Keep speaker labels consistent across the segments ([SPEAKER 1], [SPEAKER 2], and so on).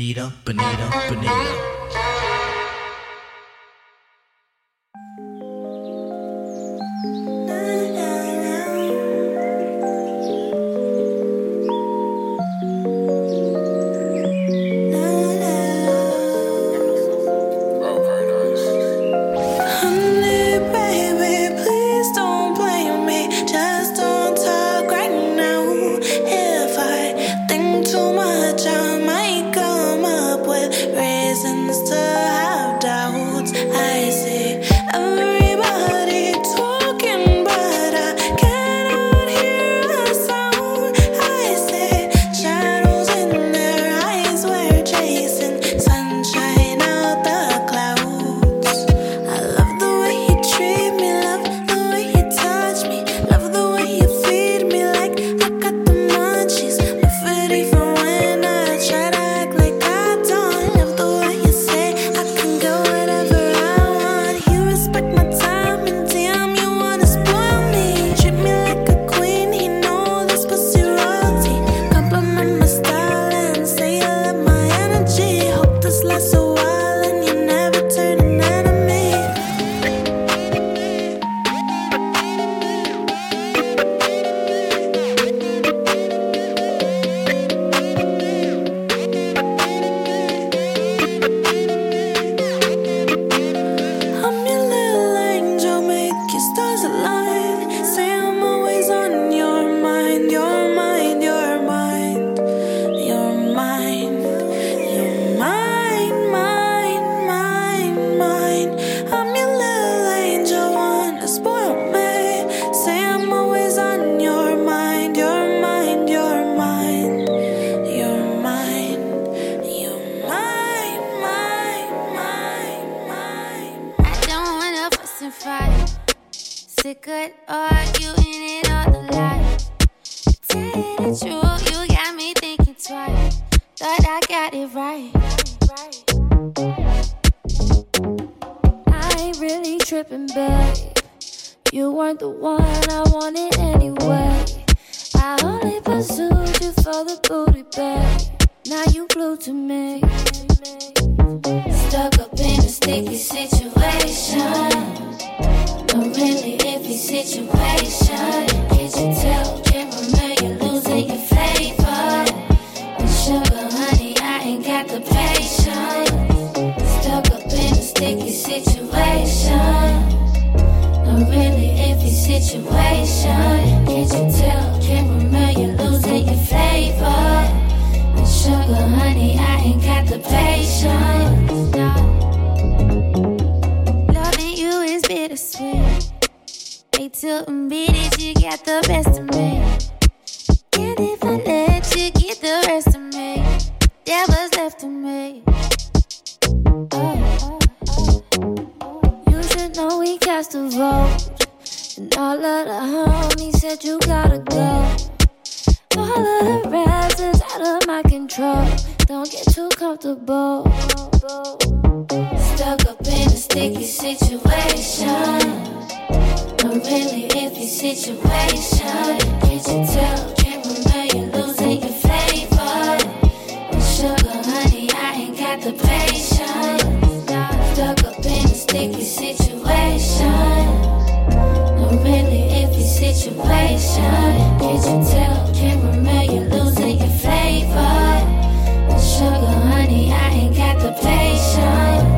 [SPEAKER 1] Bonita, Bonita, Bonita.
[SPEAKER 2] Is it good or you in it all the life? Tell you the truth, you got me thinking twice. Thought I got it right. I ain't really tripping, babe. You weren't the
[SPEAKER 3] one I wanted anyway. I only pursued you for the booty, babe. Now you glued to me. Stuck up in a sticky situation but really, every situation, did
[SPEAKER 2] you tell caramel you're losing your flavor? but sugar, honey, I ain't got the patience. Stuck up in a sticky situation. But really, every situation, did you tell caramel you're losing your flavor? but sugar, honey, I ain't got the patience bittersweet. Wait till a minute, you got the best of me. And if I let you get the rest of me, that was left of me. Oh, oh, oh. You should know we cast a vote. And all of the homies said you gotta go. All of the rest is out of my control. Don't get too comfortable. Stuck up in a sticky situation. A really iffy situation. Can't you tell? Can't
[SPEAKER 4] remember you losing your flavor. Sugar, honey, I ain't got the patience. Stuck up in a sticky situation. Not really if your situation. Did you tell camera man you're losing your flavor? Sugar, honey, I ain't got the patience.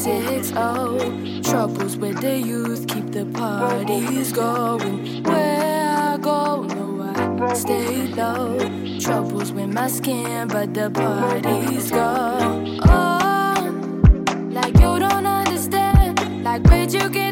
[SPEAKER 4] 6 0. Troubles with the youth keep the parties going. Where I go, no, I stay low. Troubles with my skin, but the parties go on. Oh, like you don't understand, like where'd you
[SPEAKER 2] get?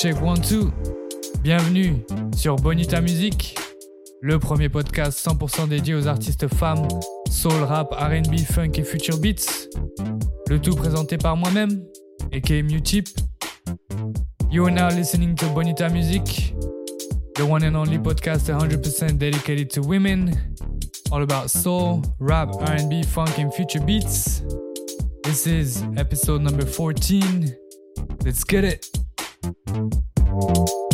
[SPEAKER 2] Check One Two. Bienvenue sur Bonita Music, le premier podcast 100% dédié aux artistes femmes, soul, rap, RB, funk et future beats. Le tout présenté par moi-même, aka Mutip. You are now listening to Bonita Music, the one and only podcast 100% dedicated to women, all about soul, rap, RB, funk and future beats. This is episode number 14. Let's get it! Música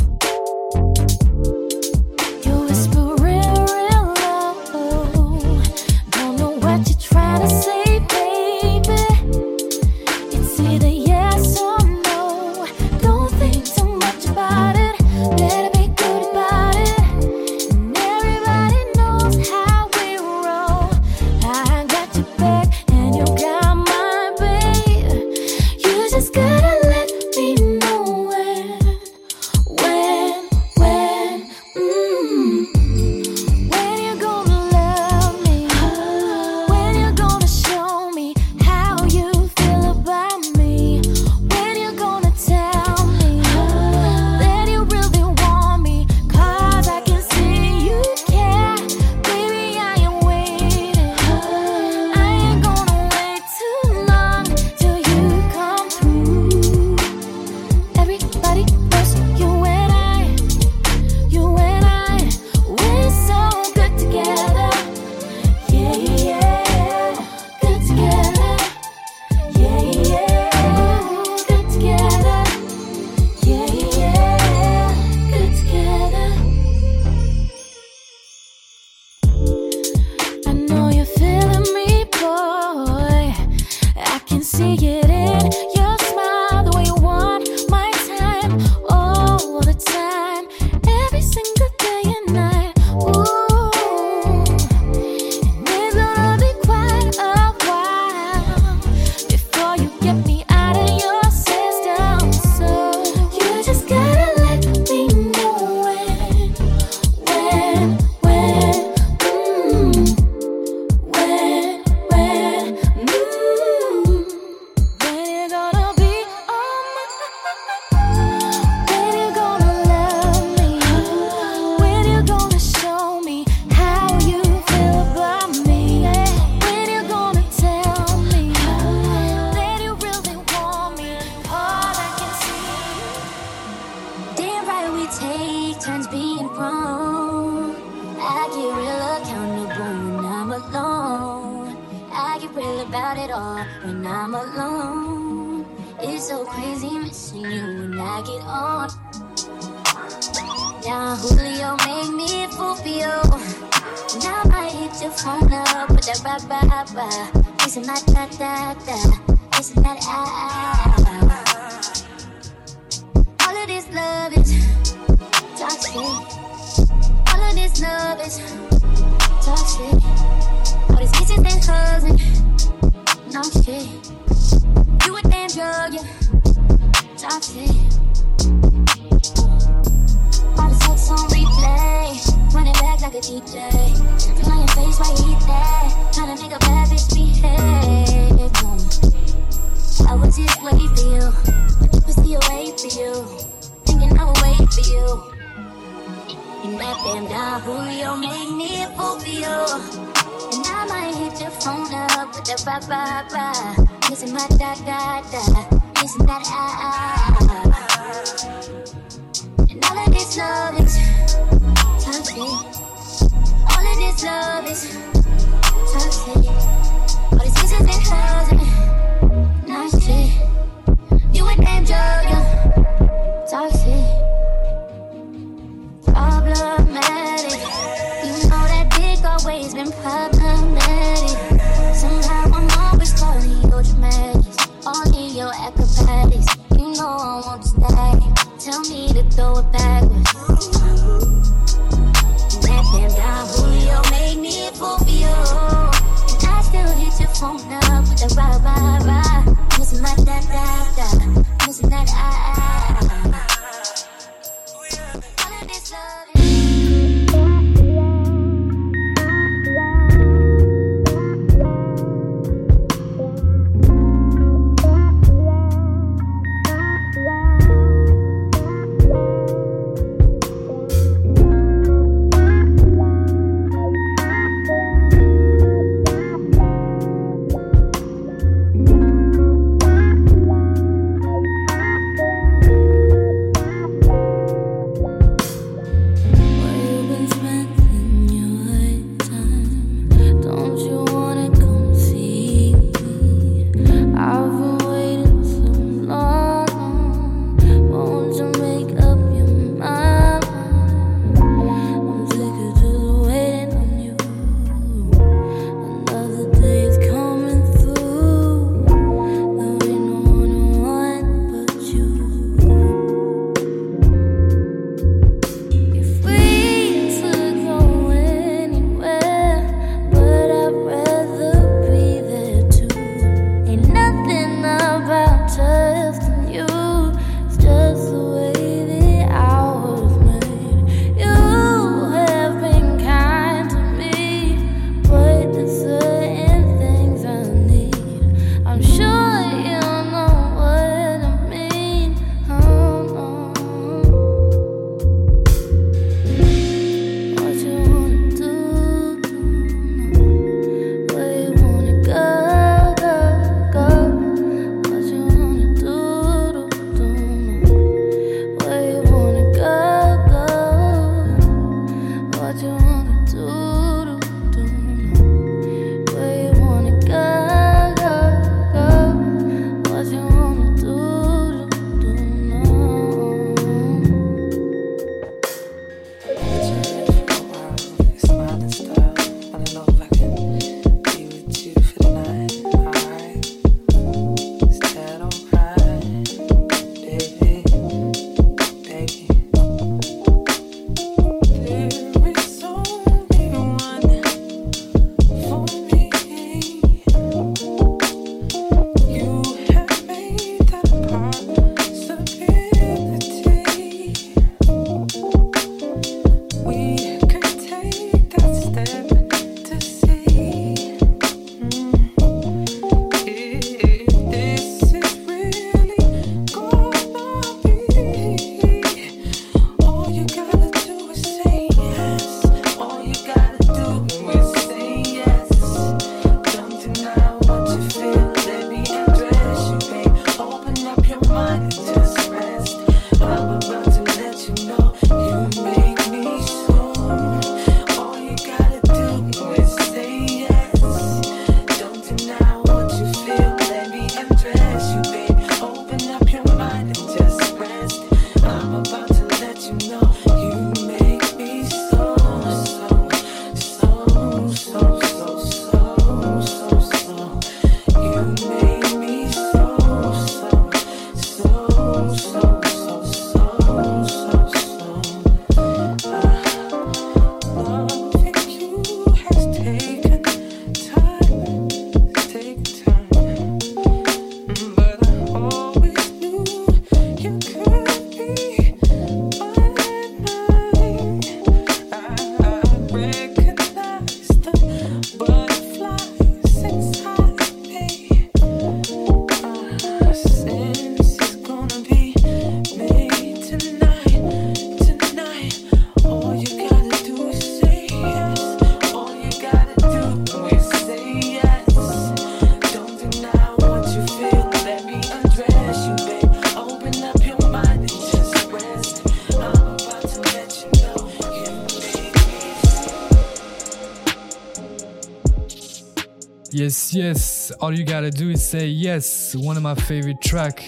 [SPEAKER 3] Yes, yes. All you gotta do is say yes. One of my favorite track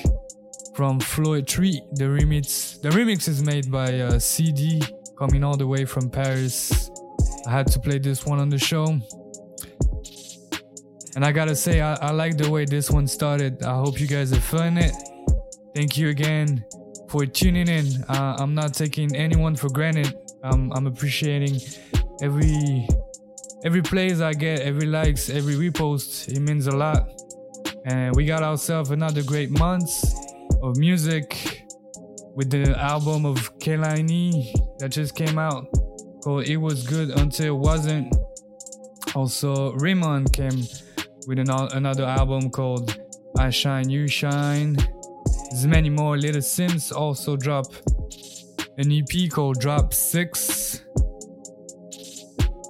[SPEAKER 3] from Floyd Tree. The remix. The remix is made by uh, CD, coming all the way from Paris. I had to play this one on the show. And I gotta say, I, I like the way this one started. I hope you guys are feeling it. Thank you again for tuning in. Uh, I'm not taking anyone for granted. Um, I'm appreciating every every plays I get, every likes, every repost. It means a lot. And we got ourselves another great month of music with the album of Kehlani that just came out called It Was Good Until It Wasn't. Also, Raymond came with an, another album called I Shine, You Shine. There's many more. Little Simz also dropped an EP called Drop 6.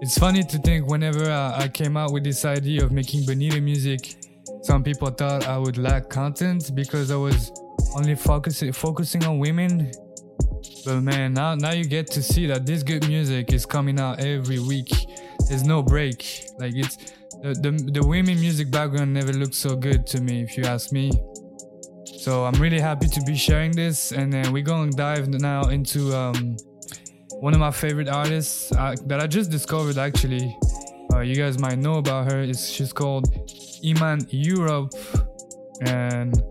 [SPEAKER 3] It's funny to think whenever I, I came out with this idea of making Bonita music, some people thought I would lack content because I was only focusing focusing on women. But man, now now you get to see that this good music is coming out every week. There's no break. Like it's the the, the women music background never looked so good to me, if you ask me. So I'm really happy to be sharing this, and then we're gonna dive now into um, one of my favorite artists uh, that I just discovered. Actually, uh, you guys might know about her. is she's called Iman Europe, and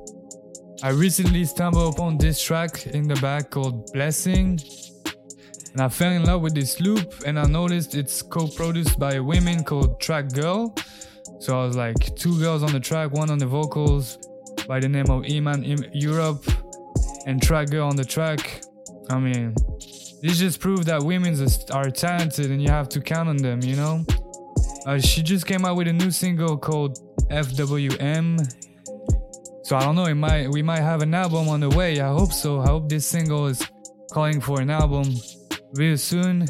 [SPEAKER 3] I recently stumbled upon this track in the back called Blessing. And I fell in love with this loop, and I noticed it's co-produced by a woman called Trakgirl. So I was like, two girls on the track, one on the vocals, by the name of Iman Im- Europe, and Trakgirl on the track. I mean, this just proves that women are talented, and you have to count on them. You know. Uh, she just came out with a new single called FWM. So I don't know, it might we might have an album on the way. I hope so. I hope this single is calling for an album real soon.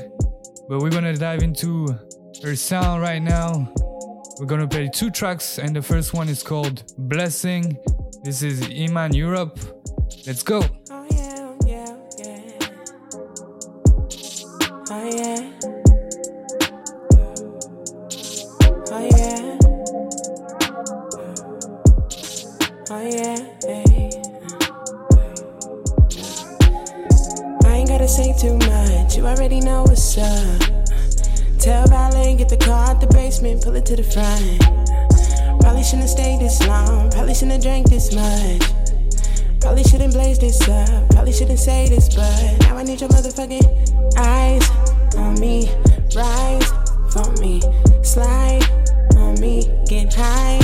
[SPEAKER 3] But we're gonna dive into her sound right now. We're gonna play two tracks, and the first one is called Blessing. This is Iman Europe. Let's go.
[SPEAKER 5] Tell Valet, get the car out the basement, pull it to the front. Probably shouldn't stay this long. Probably shouldn't drank this much. Probably shouldn't blaze this up. Probably shouldn't say this, but now I need your motherfucking eyes on me. Rise for me. Slide on me. Get high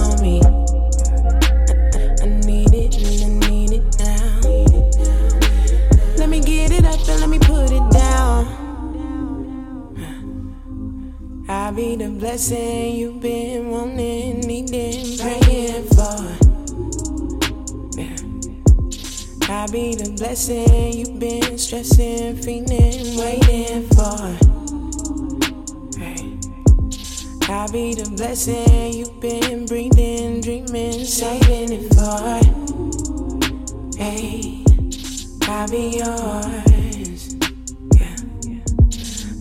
[SPEAKER 5] on me. Be the blessing you've been wanting, needing, praying for. I'll be the blessing you've been stressing, feeling, waiting for. Hey. I'll be the blessing you've been breathing, dreaming, saving it for. Hey, I'll be yours. Yeah.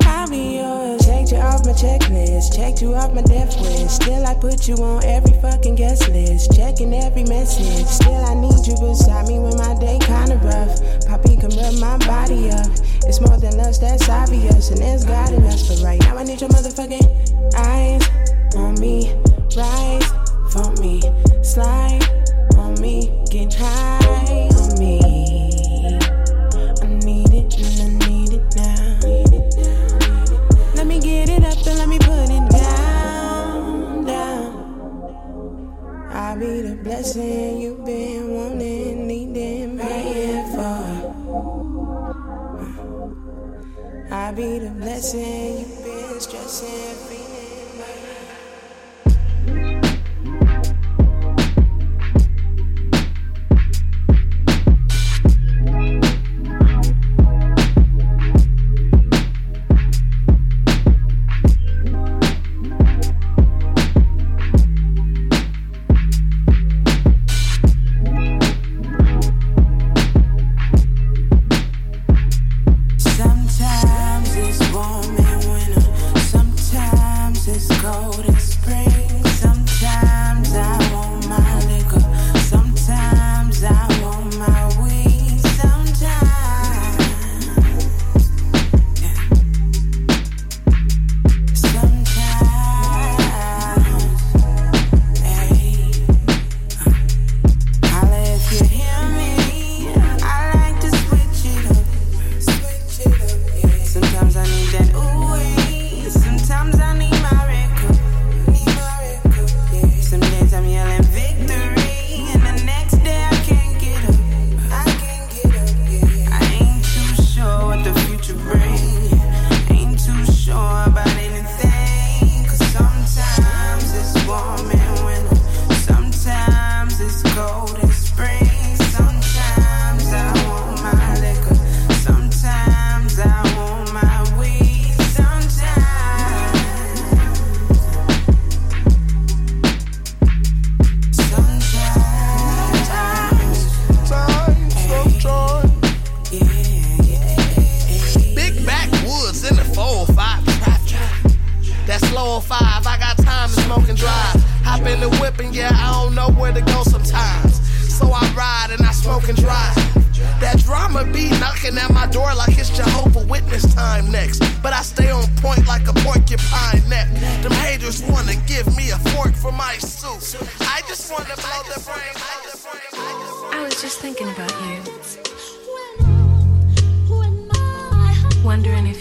[SPEAKER 5] I'll be yours. Checked you off my checklist. Checked you off my death wish. Still, I put you on every fucking guest list. Checking every message. Still, I need you beside me when my day kinda rough. Poppy can rub my body up. It's more than lust, that's obvious. And it's God in us. But right now, I need your motherfucking eyes on me. Rise for me. Slide on me. Get high on me. Blessing you've been wanting, needing, praying for. I'll be the blessing you've been stressing, feeling,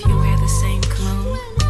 [SPEAKER 1] you wear the same cologne?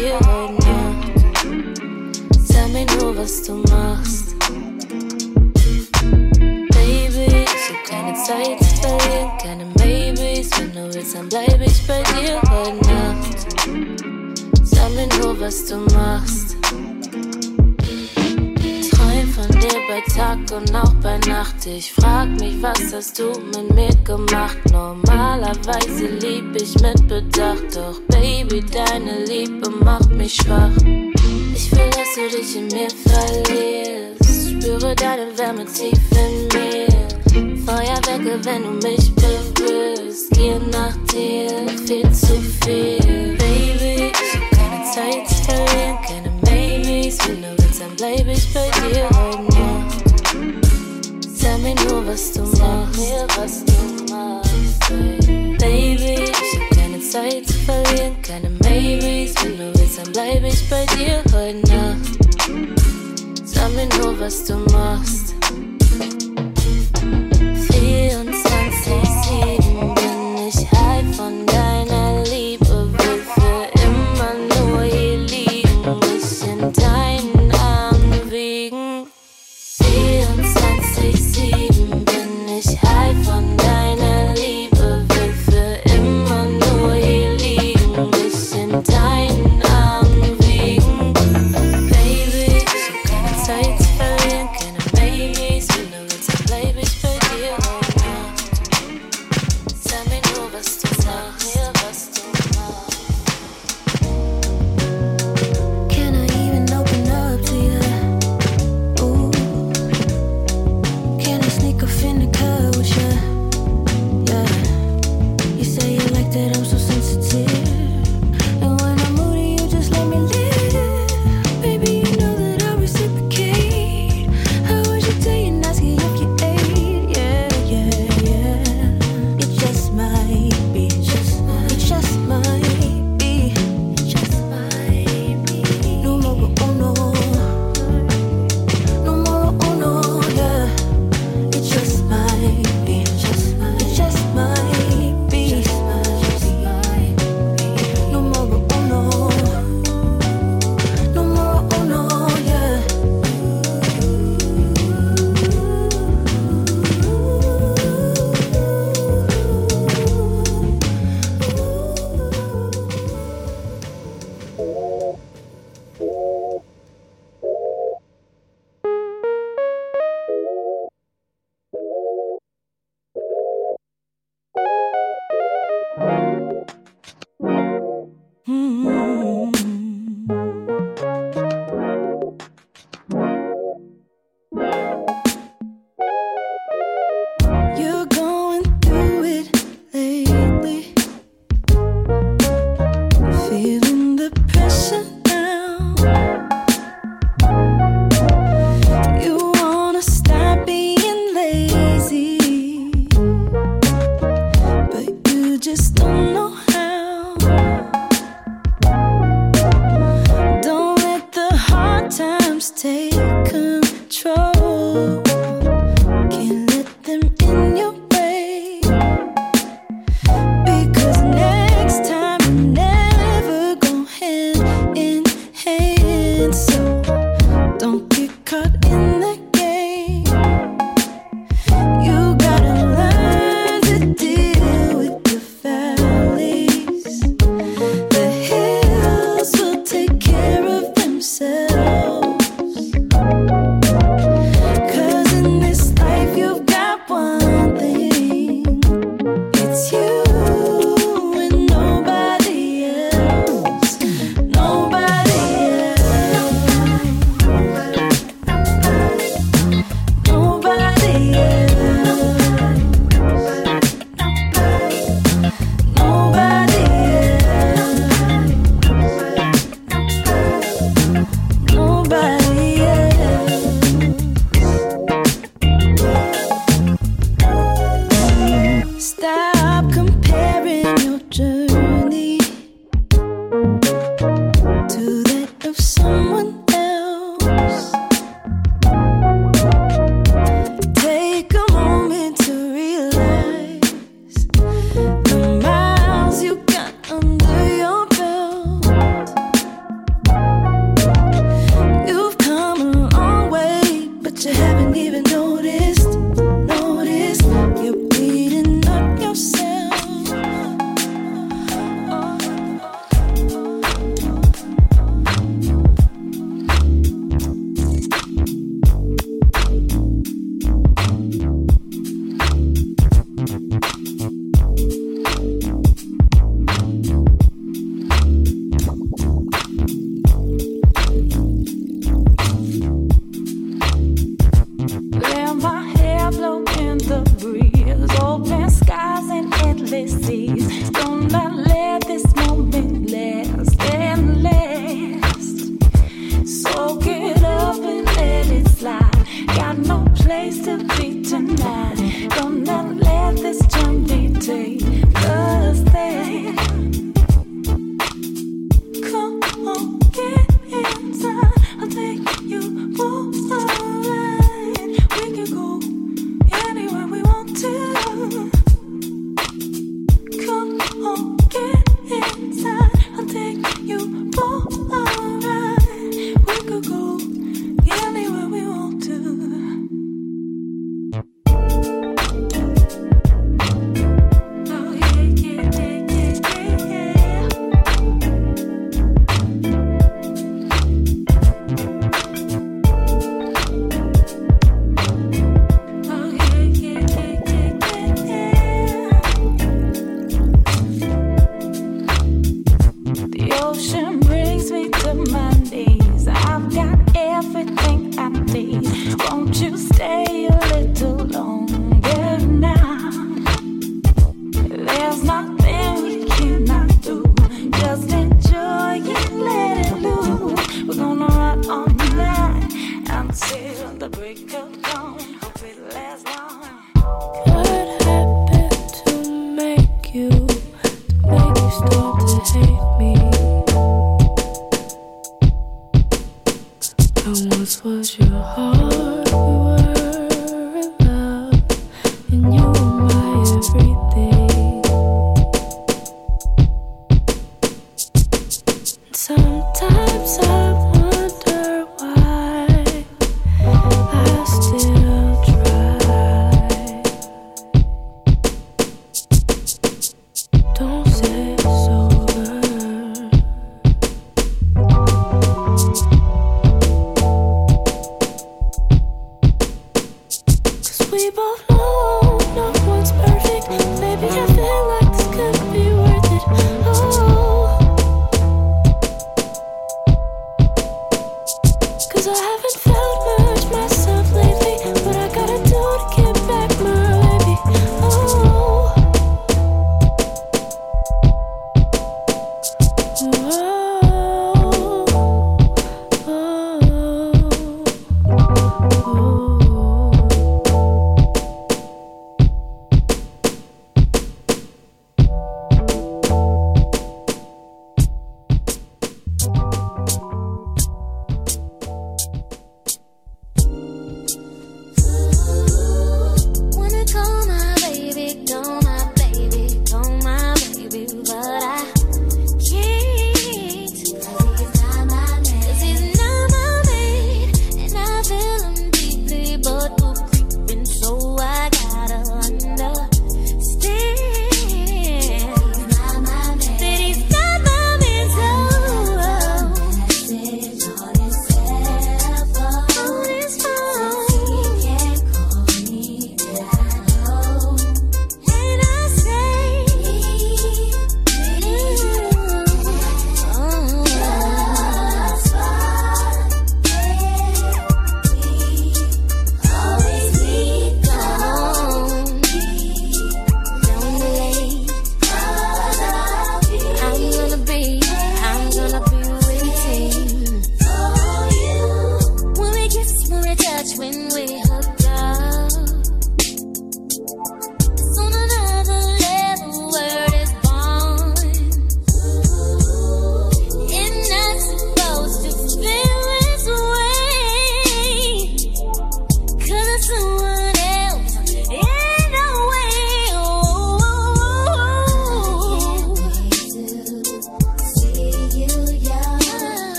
[SPEAKER 6] ihre Nacht. Ne? Sag mir nur, was du machst. Baby, ich hab keine Zeit zu verlieren, keine Maybes. Wenn du willst, dann bleib ich bei dir heute Nacht. Sag mir nur, was du machst dir bei Tag und auch bei Nacht. Ich frag mich, was hast du mit mir gemacht? Normalerweise lieb ich mit Bedacht, doch Baby, deine Liebe macht mich schwach. Ich will, dass du dich in mir verlierst. Spüre deine Wärme tief in mir. Feuerwerke, wenn du mich berührst. Gier nach dir, viel zu viel. Baby, ich hab keine Zeit zu verlieren, keine Babys, Wenn du willst, dann bleib ich bei dir heute was du machst. Mir, was du machst. Baby, ich hab keine Zeit zu verlieren, keine Maybes. Wenn du willst, dann bleib ich bei dir heute Nacht. Sag mir nur, was du machst.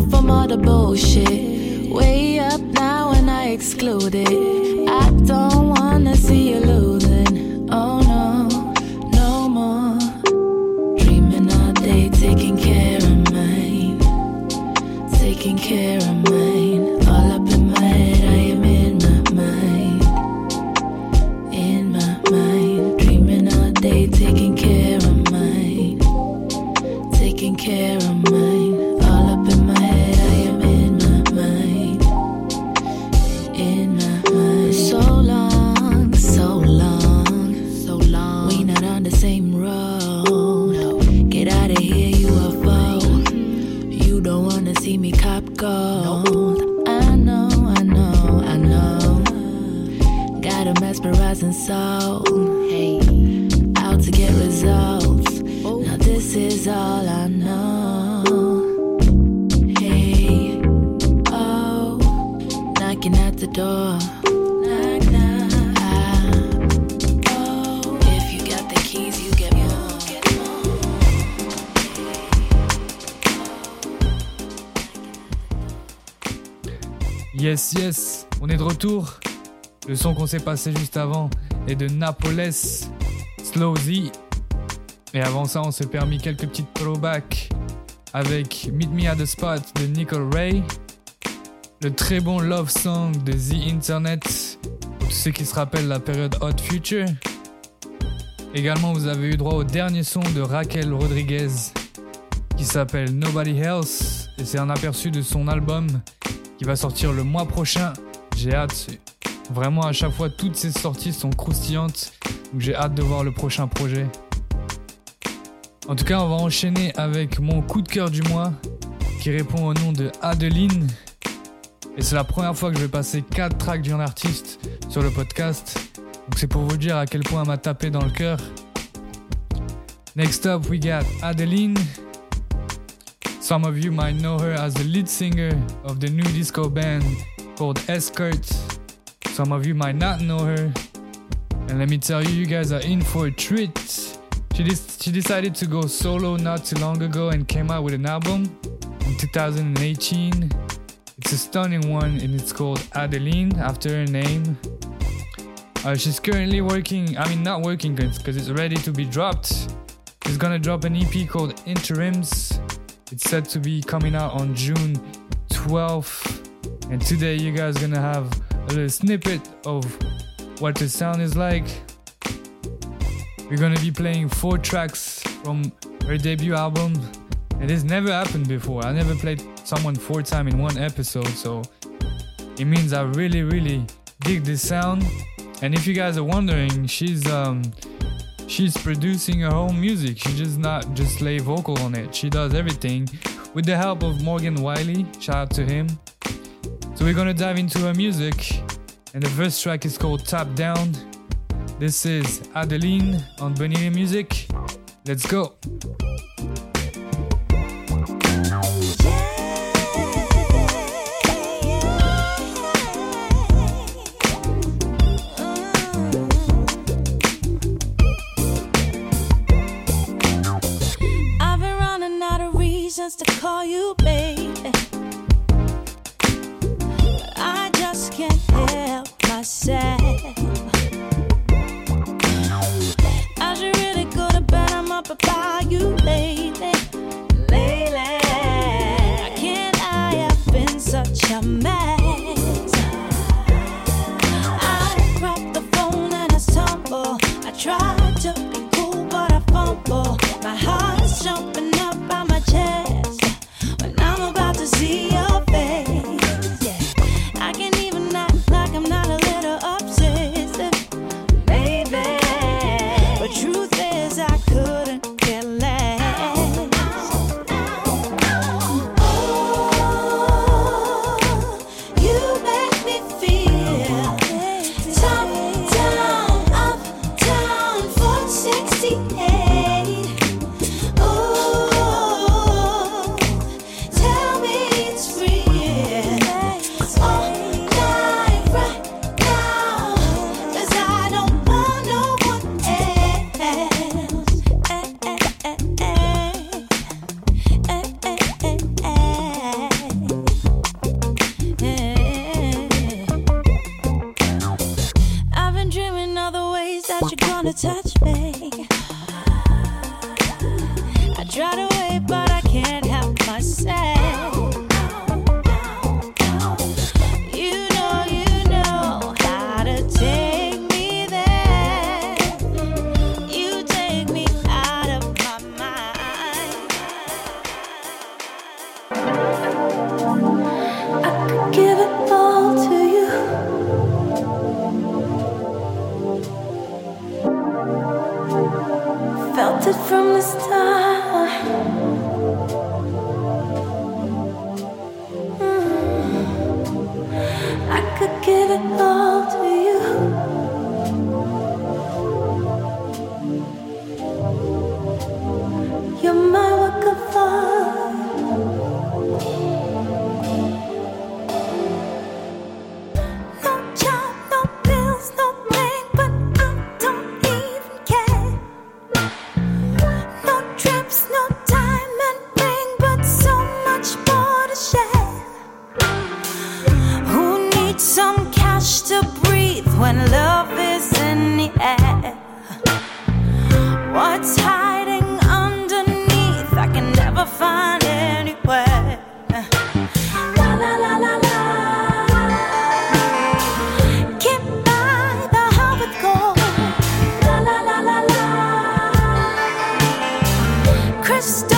[SPEAKER 7] from all the bullshit. Way up now and I exclude it. I don't wanna see you lose. Hey. To get results. Oh. Now this is all I know. Hey,
[SPEAKER 2] oh, knocking at the door.
[SPEAKER 3] Yes, yes, on est de retour. Le son qu'on s'est passé juste avant est de Napoles, Slow Z. Et avant ça, on s'est permis quelques petites throwbacks avec Meet Me at the Spot de Nicole Ray, le très bon Love Song de The Internet, pour ceux qui se rappellent la période Hot Future. Également, vous avez eu droit au dernier son de Raquel Rodriguez qui s'appelle Nobody Else et c'est un aperçu de son album qui va sortir le mois prochain. J'ai hâte. Vraiment, à chaque fois, toutes ces sorties sont croustillantes. J'ai hâte de voir le prochain projet. En tout cas, on va enchaîner avec mon coup de cœur du mois qui répond au nom de Adeline. Et c'est la première fois que je vais passer 4 tracks d'un artiste sur le podcast. Donc c'est pour vous dire à quel point elle m'a tapé dans le cœur. Next up, we got Adeline. Some of you might know her as the lead singer of the new disco band called Escort. Some of you might not know her. And let me tell you, you guys are in for a treat. She, she decided to go solo not too long ago and came out with an album in 2018. It's a stunning one and it's called Adeline after her name. Uh, she's currently working, I mean, not working because it's ready to be dropped. She's gonna drop an EP called Interims. It's set to be coming out on June 12th. And today, you guys gonna have a little snippet of what the sound is like. We're gonna be playing four tracks from her debut album. And this never happened before. I never played someone four times in one episode, so it means I really, really dig this sound. And if you guys are wondering, she's um she's producing her own music. She just not just lay vocal on it. She does everything with the help of Morgan Wiley. Shout out to him. So we're gonna dive into her music, and the first track is called Tap Down. This is Adeline on Bonita Music. Let's go.
[SPEAKER 6] To call you help stop.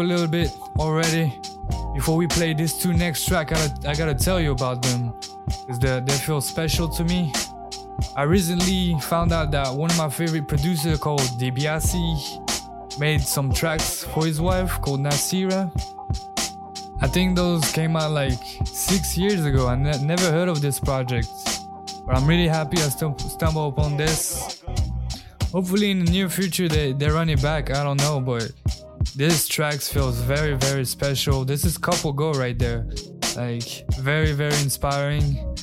[SPEAKER 6] a little
[SPEAKER 3] bit already. Before we play these two next track, I gotta, I gotta tell you about them. Cause they, they feel special to me. I recently found out that one of my favorite producers called DiBiase made some tracks for his wife called Nasira. I think those came out like six years ago. I ne- never heard of this project, but I'm really happy I st- stumbled upon this. Hopefully, in the near future, they, they run it back. I don't know, but this track feels very, very special. This is Couple Go right there. Like, very, very inspiring.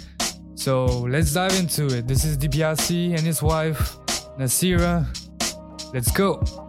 [SPEAKER 3] So let's dive into it. This is DiBiase and his wife, Nasira. Let's go.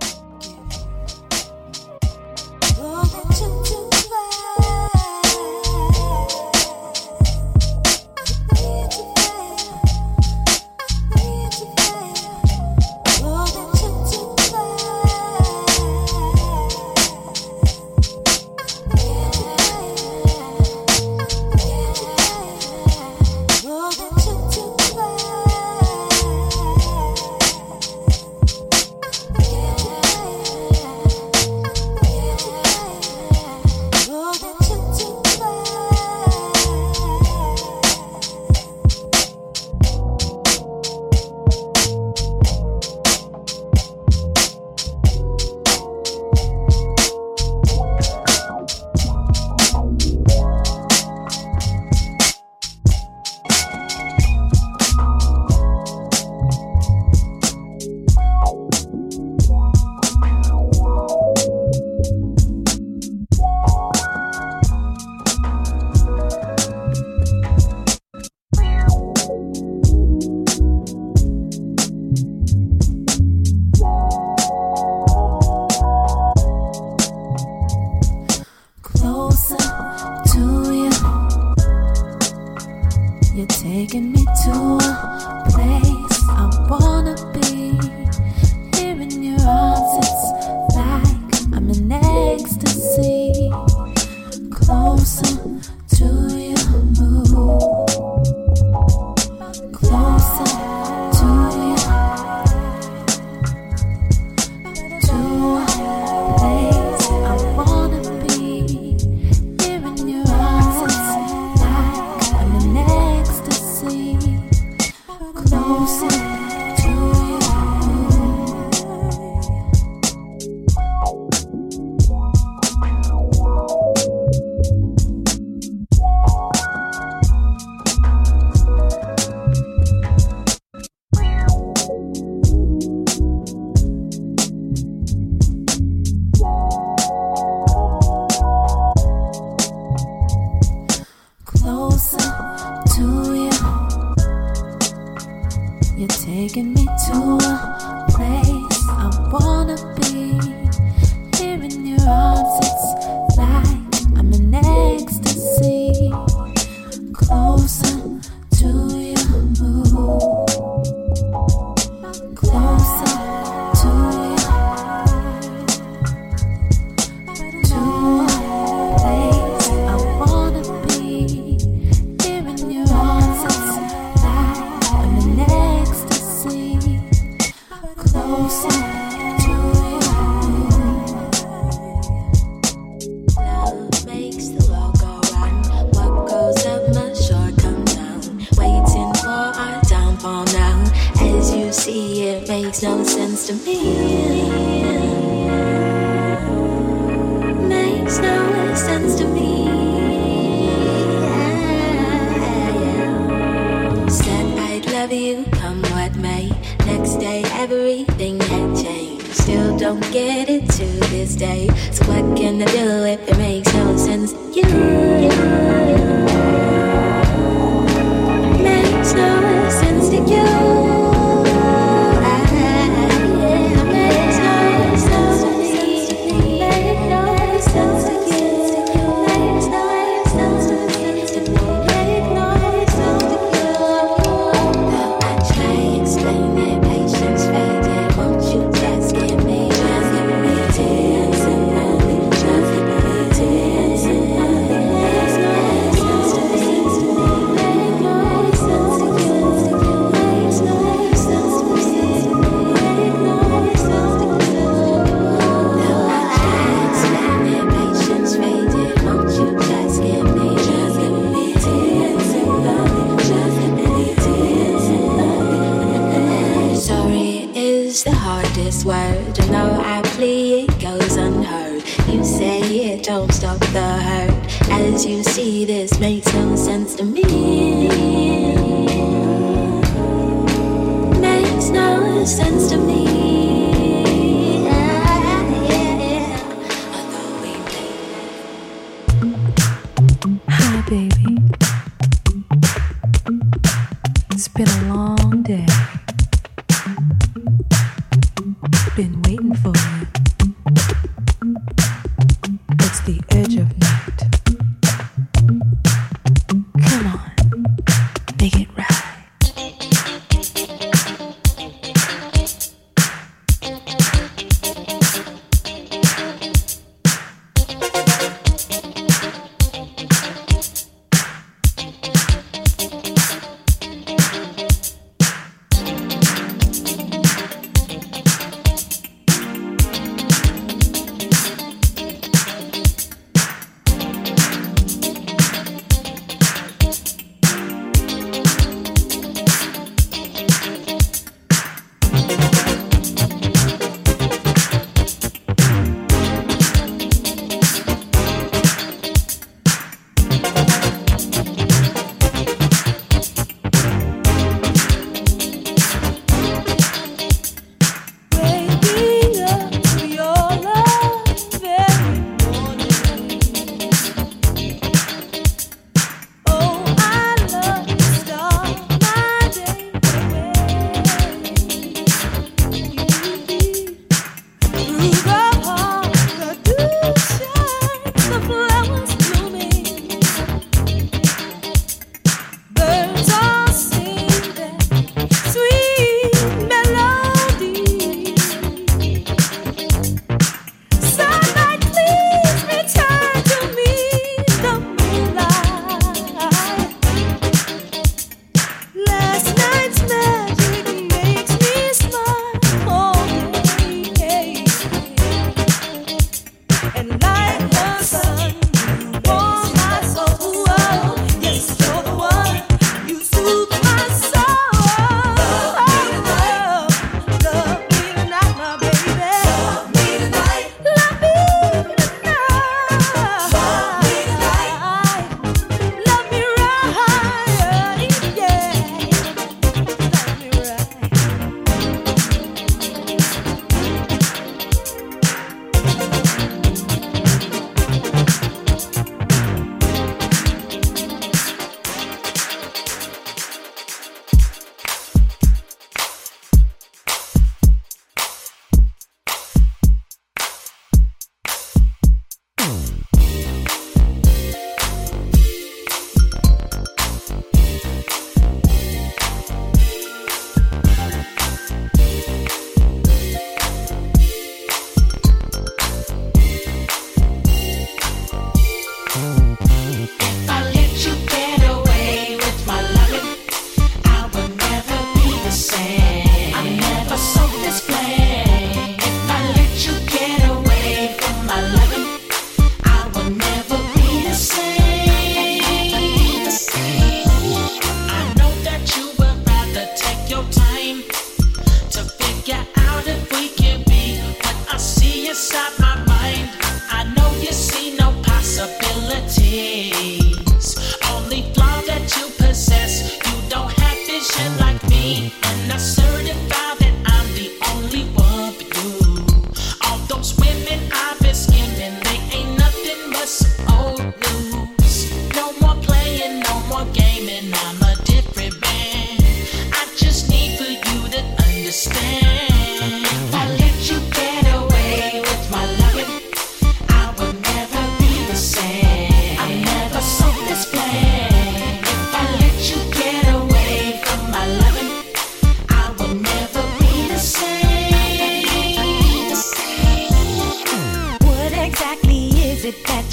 [SPEAKER 8] don't stop the hurt. As you see, this makes no sense to me. Makes no sense to me.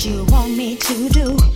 [SPEAKER 9] You
[SPEAKER 2] want me to do?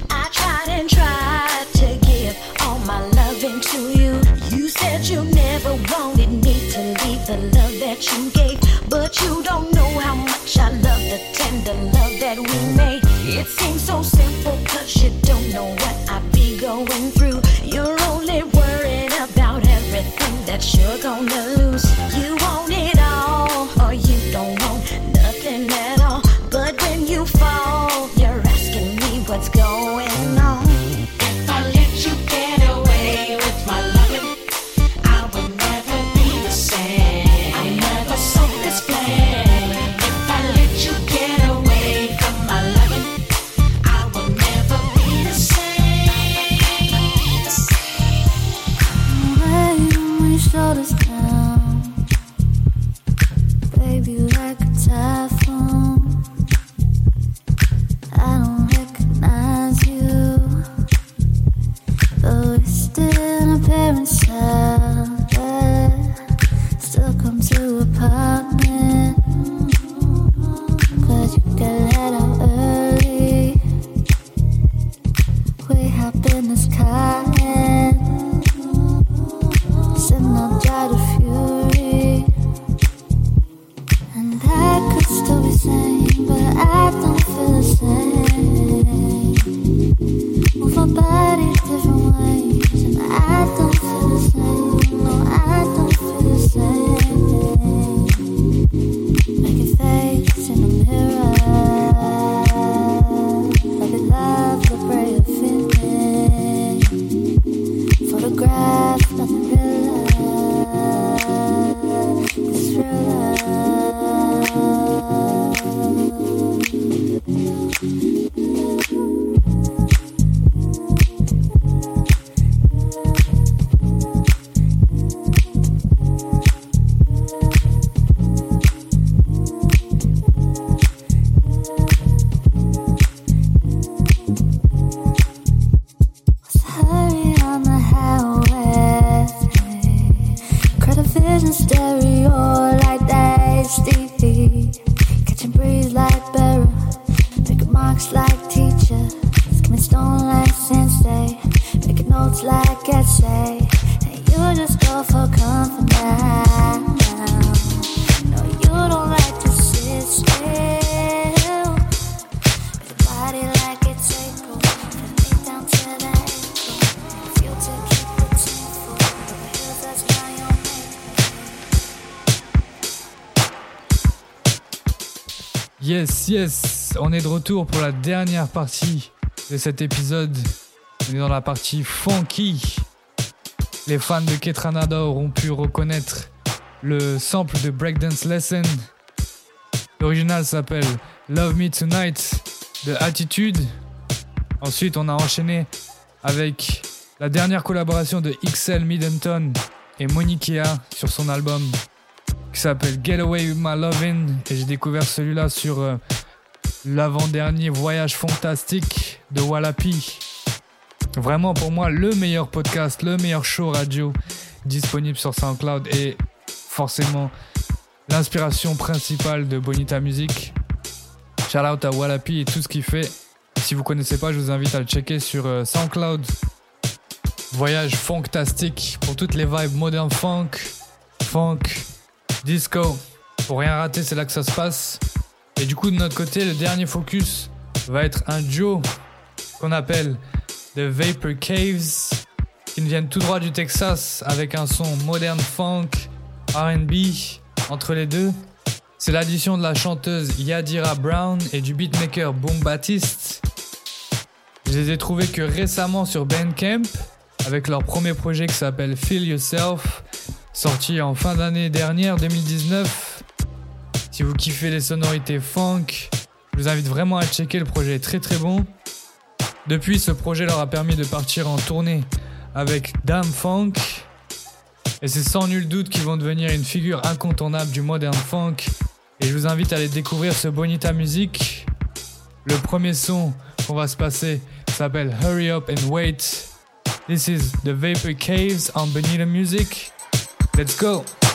[SPEAKER 3] Yes, on est de retour pour la dernière partie de cet épisode. On est dans la partie funky. Les fans de Ketranada auront pu reconnaître le sample de Breakdance Lesson. L'original s'appelle Love Me Tonight de Attitude. Ensuite, on a enchaîné avec la dernière collaboration de XL Middleton et Monikia sur son album qui s'appelle Get Away With My Lovin' et j'ai découvert celui-là sur euh, l'avant-dernier voyage fantastique de Wallapi. Vraiment pour moi le meilleur podcast, le meilleur show radio disponible sur SoundCloud et forcément l'inspiration principale de Bonita Music. Shout out à Wallapi et tout ce qu'il fait. Si vous connaissez pas, je vous invite à le checker sur euh, SoundCloud. Voyage fantastique pour toutes les vibes modern funk, funk, Disco. Pour rien rater, c'est là que ça se passe. Et du coup, de notre côté, le dernier focus va être un duo qu'on appelle The Vapor Caves, qui nous viennent tout droit du Texas avec un son moderne funk,
[SPEAKER 6] RB entre les deux. C'est l'addition de la chanteuse Yadira Brown et du beatmaker Boom Baptiste. Je les ai trouvés que récemment sur Bandcamp avec leur premier projet qui s'appelle Feel Yourself sorti en fin d'année dernière 2019. Si vous kiffez les sonorités funk, je vous invite vraiment à checker, le projet est très très bon. Depuis, ce projet leur a permis de partir en tournée avec Dame Funk. Et c'est sans nul doute qu'ils vont devenir une figure incontournable du modern funk. Et je vous invite à aller découvrir ce Bonita Music. Le premier son qu'on va se passer s'appelle Hurry Up and Wait. This is the Vapor Caves on Bonita Music. Let's go.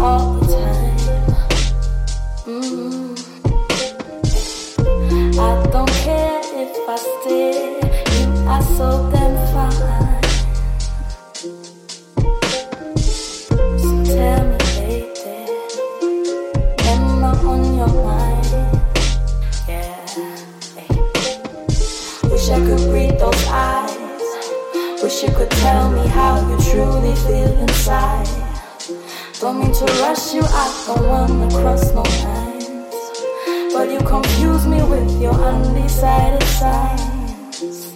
[SPEAKER 10] all the time. Mm. I don't care if I stare, you are so damn fine. So tell me, baby, am I on your mind? Yeah, hey.
[SPEAKER 2] Wish I could read those eyes. Wish you could tell me how you truly feel inside. Don't mean to rush you, I don't wanna cross no lines. But you confuse me with your undecided signs.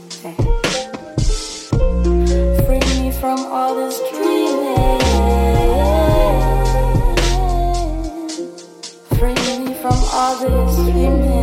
[SPEAKER 2] Free me from all this dreaming. Free me from all this dreaming.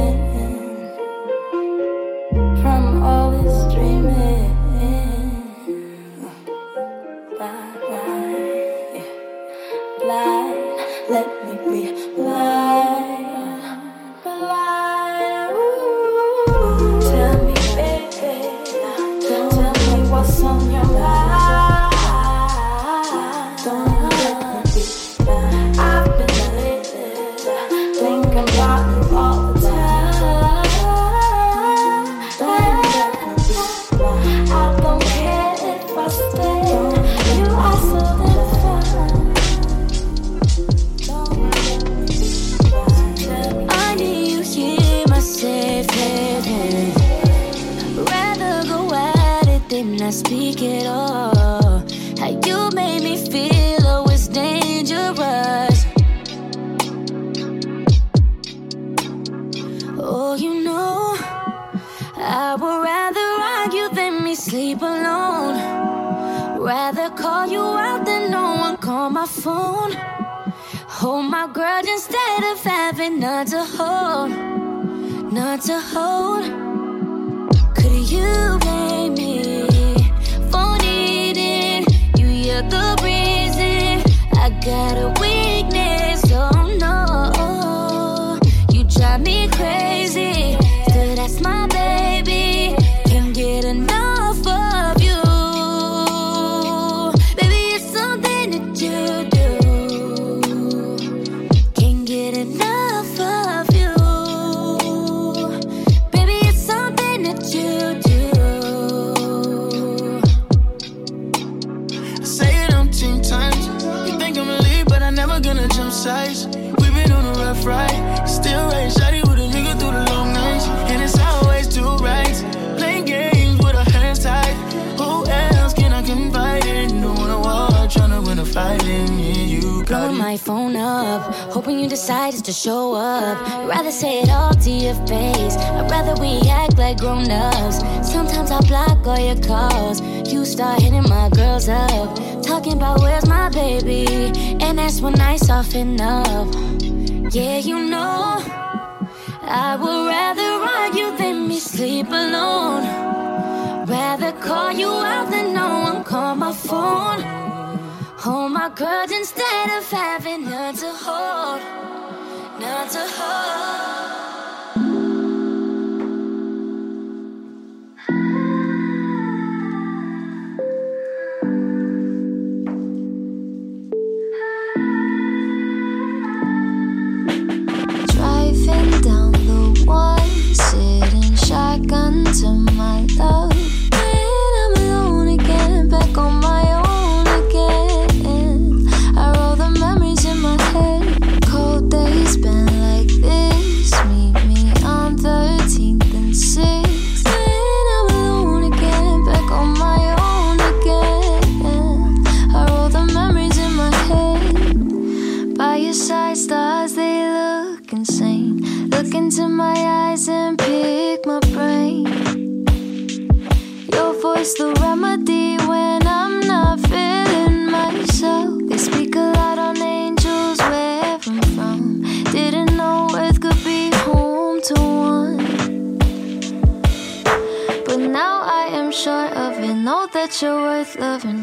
[SPEAKER 2] you
[SPEAKER 6] decide is to show up. Rather say it all to your face. I'd rather we act like grown ups. Sometimes I block all your calls. You start hitting my girls up. Talking about where's my baby. And that's when I soften up. Yeah, you know. I would rather argue than me sleep alone. Rather call you out than no one call my phone. Hold my grudge instead of having none to hold, none to hold.
[SPEAKER 2] Driving down the one, sitting shotgun to my love. What's the remedy when I'm not feeling myself? They speak a lot on angels where I'm from. Didn't know Earth could be home to one. But now I am sure of it. Know that you're worth loving.